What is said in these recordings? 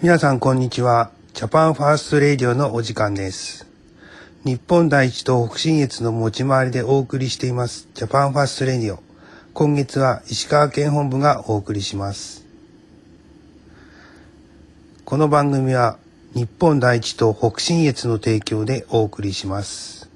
皆さんこんにちは。ジャパンファーストレディオのお時間です。日本第一党北信越の持ち回りでお送りしています。ジャパンファーストレディオ。今月は石川県本部がお送りします。この番組は日本第一党北信越の提供でお送りします。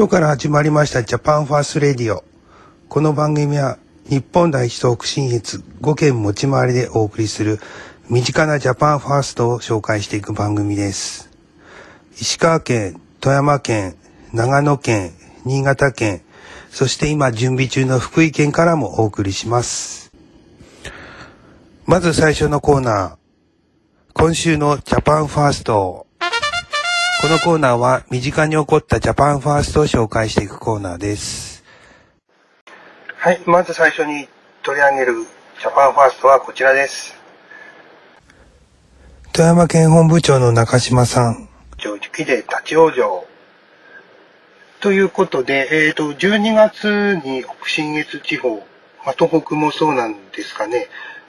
今日から始まりましたジャパンファーストレディオ。この番組は日本第一党北信越5県持ち回りでお送りする身近なジャパンファーストを紹介していく番組です。石川県、富山県、長野県、新潟県、そして今準備中の福井県からもお送りします。まず最初のコーナー。今週のジャパンファースト。このコーナーは身近に起こったジャパンファーストを紹介していくコーナーです。はい、まず最初に取り上げるジャパンファーストはこちらです。富山県本部長の中島さん。上雪で立ち往生。ということで、えっ、と、12月に北信越地方、まあ、東北もそうなんですかね、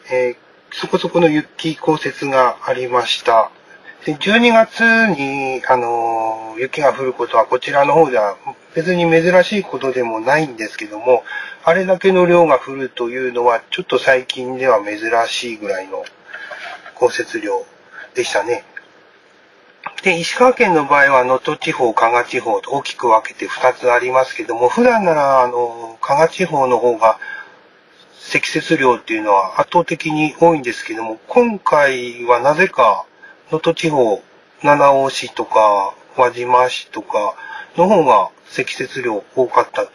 えーそこそこの雪降雪がありました。で12月に、あの雪が降ることはこちらの方では別に珍しいことでもないんですけども、あれだけの量が降るというのはちょっと最近では珍しいぐらいの降雪量でしたね。で、石川県の場合は能登地方、加賀地方と大きく分けて2つありますけども、普段なら、あの、加賀地方の方が積雪量っていうのは圧倒的に多いんですけども、今回はなぜか能登地方、七尾市とか輪島市とかの方が積雪量多かったと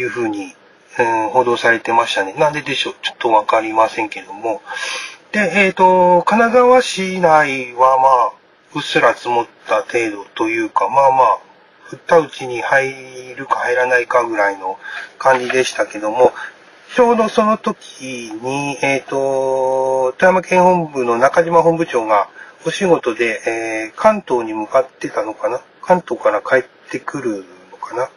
いうふうに、うん報道されてましたね。なんででしょう？ちょっとわかりませんけれども。で、えっ、と、神奈川市内はまあ、うっすら積もった程度というか、まあまあ、降ったうちに入るか入らないかぐらいの感じでしたけども、ちょうどその時に、えっ、と、富山県本部の中島本部長がお仕事で、えー関東に向かってたのかな？関東から帰ってくるのかな？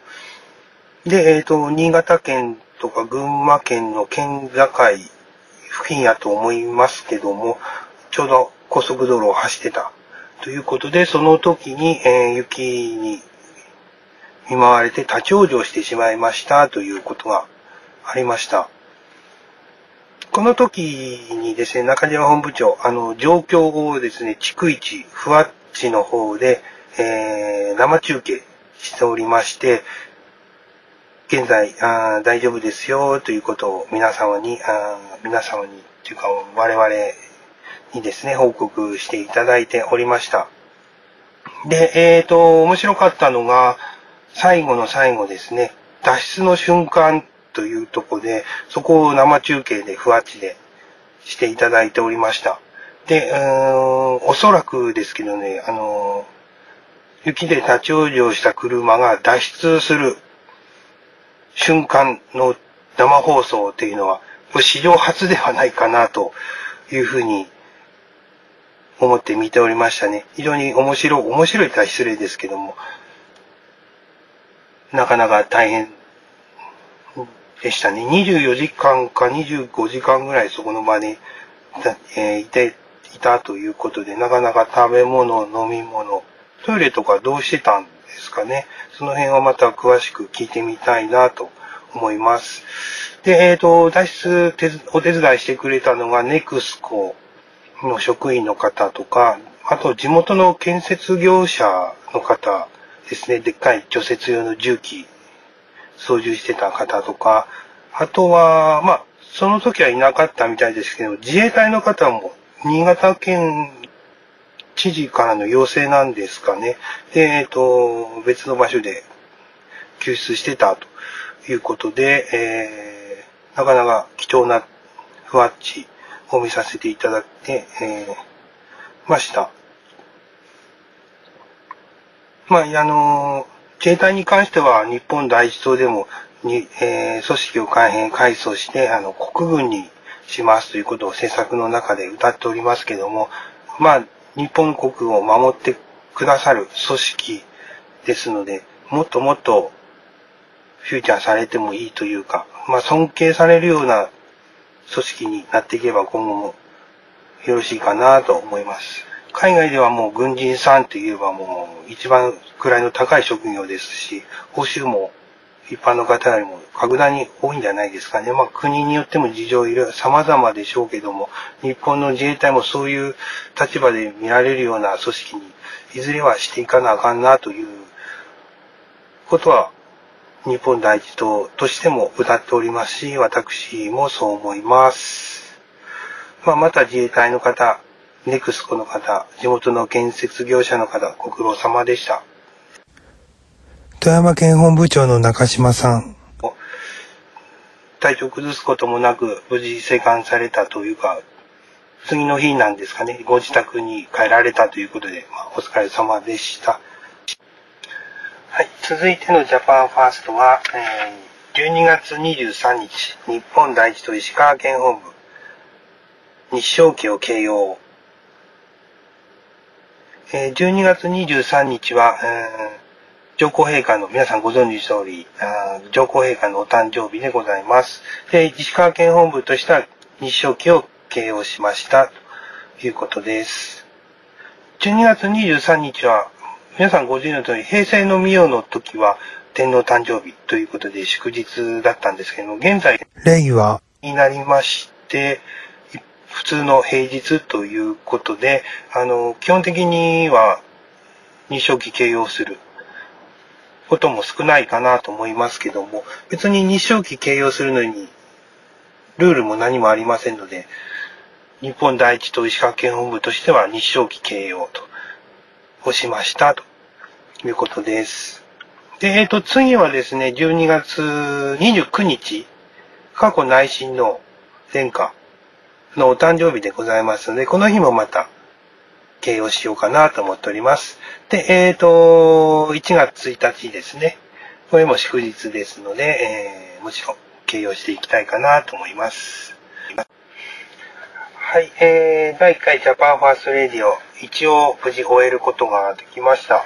で、えっ、と、新潟県とか群馬県の県境付近やと思いますけども、ちょうど高速道路を走ってたということで、その時に、えー雪に見舞われて立ち往生してしまいましたということがありました。この時にですね、中島本部長、あの、状況をですね、逐一、ふわっちの方で、えー生中継しておりまして、現在あ大丈夫ですよということを皆様に、あ皆様に、というか我々にですね、報告していただいておりました。で、えっ、と、面白かったのが、最後の最後ですね、脱出の瞬間というとこで、そこを生中継でふわっちでしていただいておりました。で、うーんおそらくですけどね、あの雪で立ち往生した車が脱出する瞬間の生放送っていうのは、これ史上初ではないかなというふうに思って見ておりましたね。非常に面白い、面白いとは失礼ですけども、なかなか大変でしたね。24時間か25時間ぐらいそこの場に、えーいて、いたということで、なかなか食べ物、飲み物、トイレとかどうしてたんですかね。その辺はまた詳しく聞いてみたいなと思います。で、えっ、と、脱出お手伝いしてくれたのがネクスコの職員の方とか、あと地元の建設業者の方ですね。でっかい除雪用の重機操縦してた方とか、あとは、まあ、その時はいなかったみたいですけど、自衛隊の方も、新潟県知事からの要請なんですかね。で、えっ、と、別の場所で救出してたということで、えー、なかなか貴重なふわっちを見させていただいて、えー、ました。まあ、あの自衛隊に関しては日本第一党でもに、えー、組織を改変、改装して、あの、国軍にしますということを政策の中で歌っておりますけども、まあ、日本国を守ってくださる組織ですので、もっともっとフューチャーされてもいいというか、まあ、尊敬されるような組織になっていけば今後もよろしいかなと思います。海外ではもう軍人さんといえばもう一番位の高い職業ですし、報酬も一般の方よりも格段に多いんじゃないですかね。まあ国によっても事情いろいろ様々でしょうけども、日本の自衛隊もそういう立場で見られるような組織にいずれはしていかなあかんなということは日本第一党としても歌っておりますし、私もそう思います。まあ、また自衛隊の方、ネクスコの方、地元の建設業者の方、ご苦労様でした。富山県本部長の中島さん。体調崩すこともなく、無事生還されたというか、次の日なんですかね、ご自宅に帰られたということで、まあ、お疲れ様でした。はい、続いてのジャパンファーストは、えー、12月23日、日本第一と石川県本部、日照期を掲揚。えー、12月23日は、えー、上皇陛下の、皆さんご存知通り、上皇陛下のお誕生日でございます。で、石川県本部としては日照期を掲揚しました、ということです。12月23日は、皆さんご存知の通り、平成の御代の時は天皇誕生日ということで祝日だったんですけども、現在、令和になりまして、普通の平日ということで、あの、基本的には日照期形容することも少ないかなと思いますけども、別に日照期形容するのに、ルールも何もありませんので、日本第一と石川県本部としては日照期形容とをしましたということです。で、えっ、ー、と、次はですね、12月29日、佳子内親王殿下のお誕生日でございますので、この日もまた、掲揚しようかなと思っております。で、えっ、ー、と、1月1日ですね。これも祝日ですので、えー、もちろん掲揚していきたいかなと思います。はい、えー、第1回ジャパンファーストレディオ、一応無事終えることができました。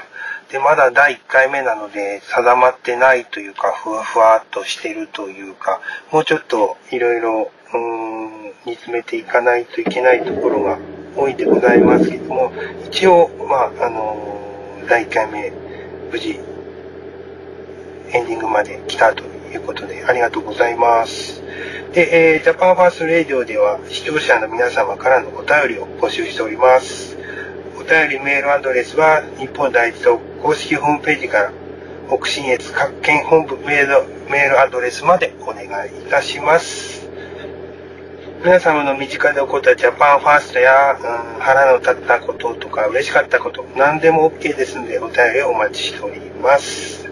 で、まだ第1回目なので定まってないというか、ふわふわっとしてるというか、もうちょっといろいろ、うーん、煮詰めていかないといけないところが多いでございますけども、一応、まあ、あのー、第1回目、無事、エンディングまで来たということで、ありがとうございます。で、えー、ジャパンファーストレディオでは視聴者の皆様からのお便りを募集しております。便りメールアドレスは日本第一党公式ホームページから北信越各県本部メールメールアドレスまでお願いいたします。皆様の身近で起こったジャパンファーストや、うん、腹の立ったこととか嬉しかったこと、何でも OK ですのでお便りをお待ちしております。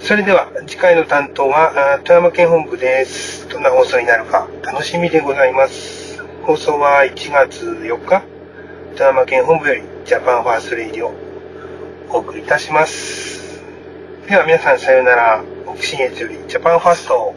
それでは、次回の担当は、富山県本部です。どんな放送になるか、楽しみでございます。放送は1月4日、富山県本部より、ジャパンファーストレディオをお送りいたします。では皆さんさようなら。北信越より、ジャパンファースト